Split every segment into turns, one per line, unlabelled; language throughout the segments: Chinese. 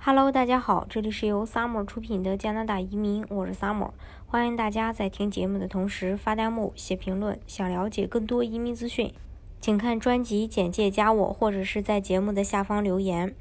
Hello，大家好，这里是由 Summer 出品的加拿大移民，我是 Summer，欢迎大家在听节目的同时发弹幕、写评论。想了解更多移民资讯，请看专辑简介加我，或者是在节目的下方留言。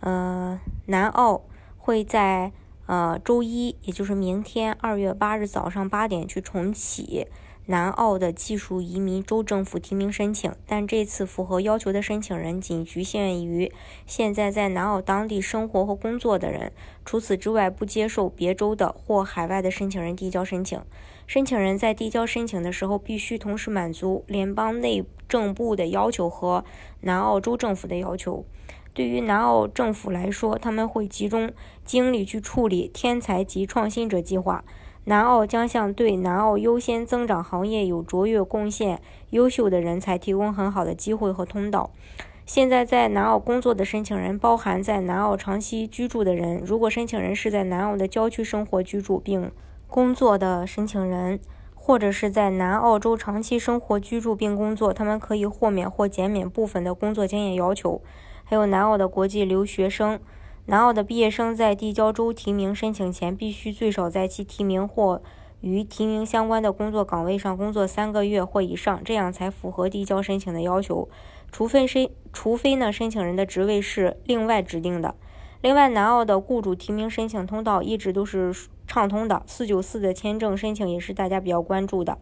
呃，南澳会在呃周一，也就是明天二月八日早上八点去重启。南澳的技术移民州政府提名申请，但这次符合要求的申请人仅局限于现在在南澳当地生活和工作的人。除此之外，不接受别州的或海外的申请人递交申请。申请人在递交申请的时候，必须同时满足联邦内政部的要求和南澳州政府的要求。对于南澳政府来说，他们会集中精力去处理天才及创新者计划。南澳将向对南澳优先增长行业有卓越贡献、优秀的人才提供很好的机会和通道。现在在南澳工作的申请人包含在南澳长期居住的人。如果申请人是在南澳的郊区生活居住并工作的申请人，或者是在南澳洲长期生活居住并工作，他们可以豁免或减免部分的工作经验要求。还有南澳的国际留学生。南澳的毕业生在递交州提名申请前，必须最少在其提名或与提名相关的工作岗位上工作三个月或以上，这样才符合递交申请的要求。除非申，除非呢，申请人的职位是另外指定的。另外，南澳的雇主提名申请通道一直都是畅通的。四九四的签证申请也是大家比较关注的。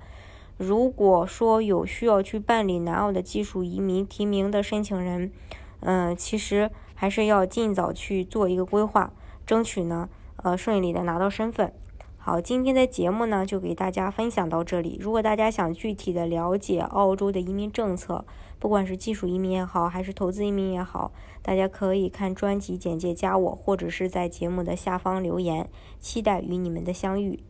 如果说有需要去办理南澳的技术移民提名的申请人，嗯，其实。还是要尽早去做一个规划，争取呢，呃，顺利的拿到身份。好，今天的节目呢，就给大家分享到这里。如果大家想具体的了解澳洲的移民政策，不管是技术移民也好，还是投资移民也好，大家可以看专辑简介加我，或者是在节目的下方留言。期待与你们的相遇。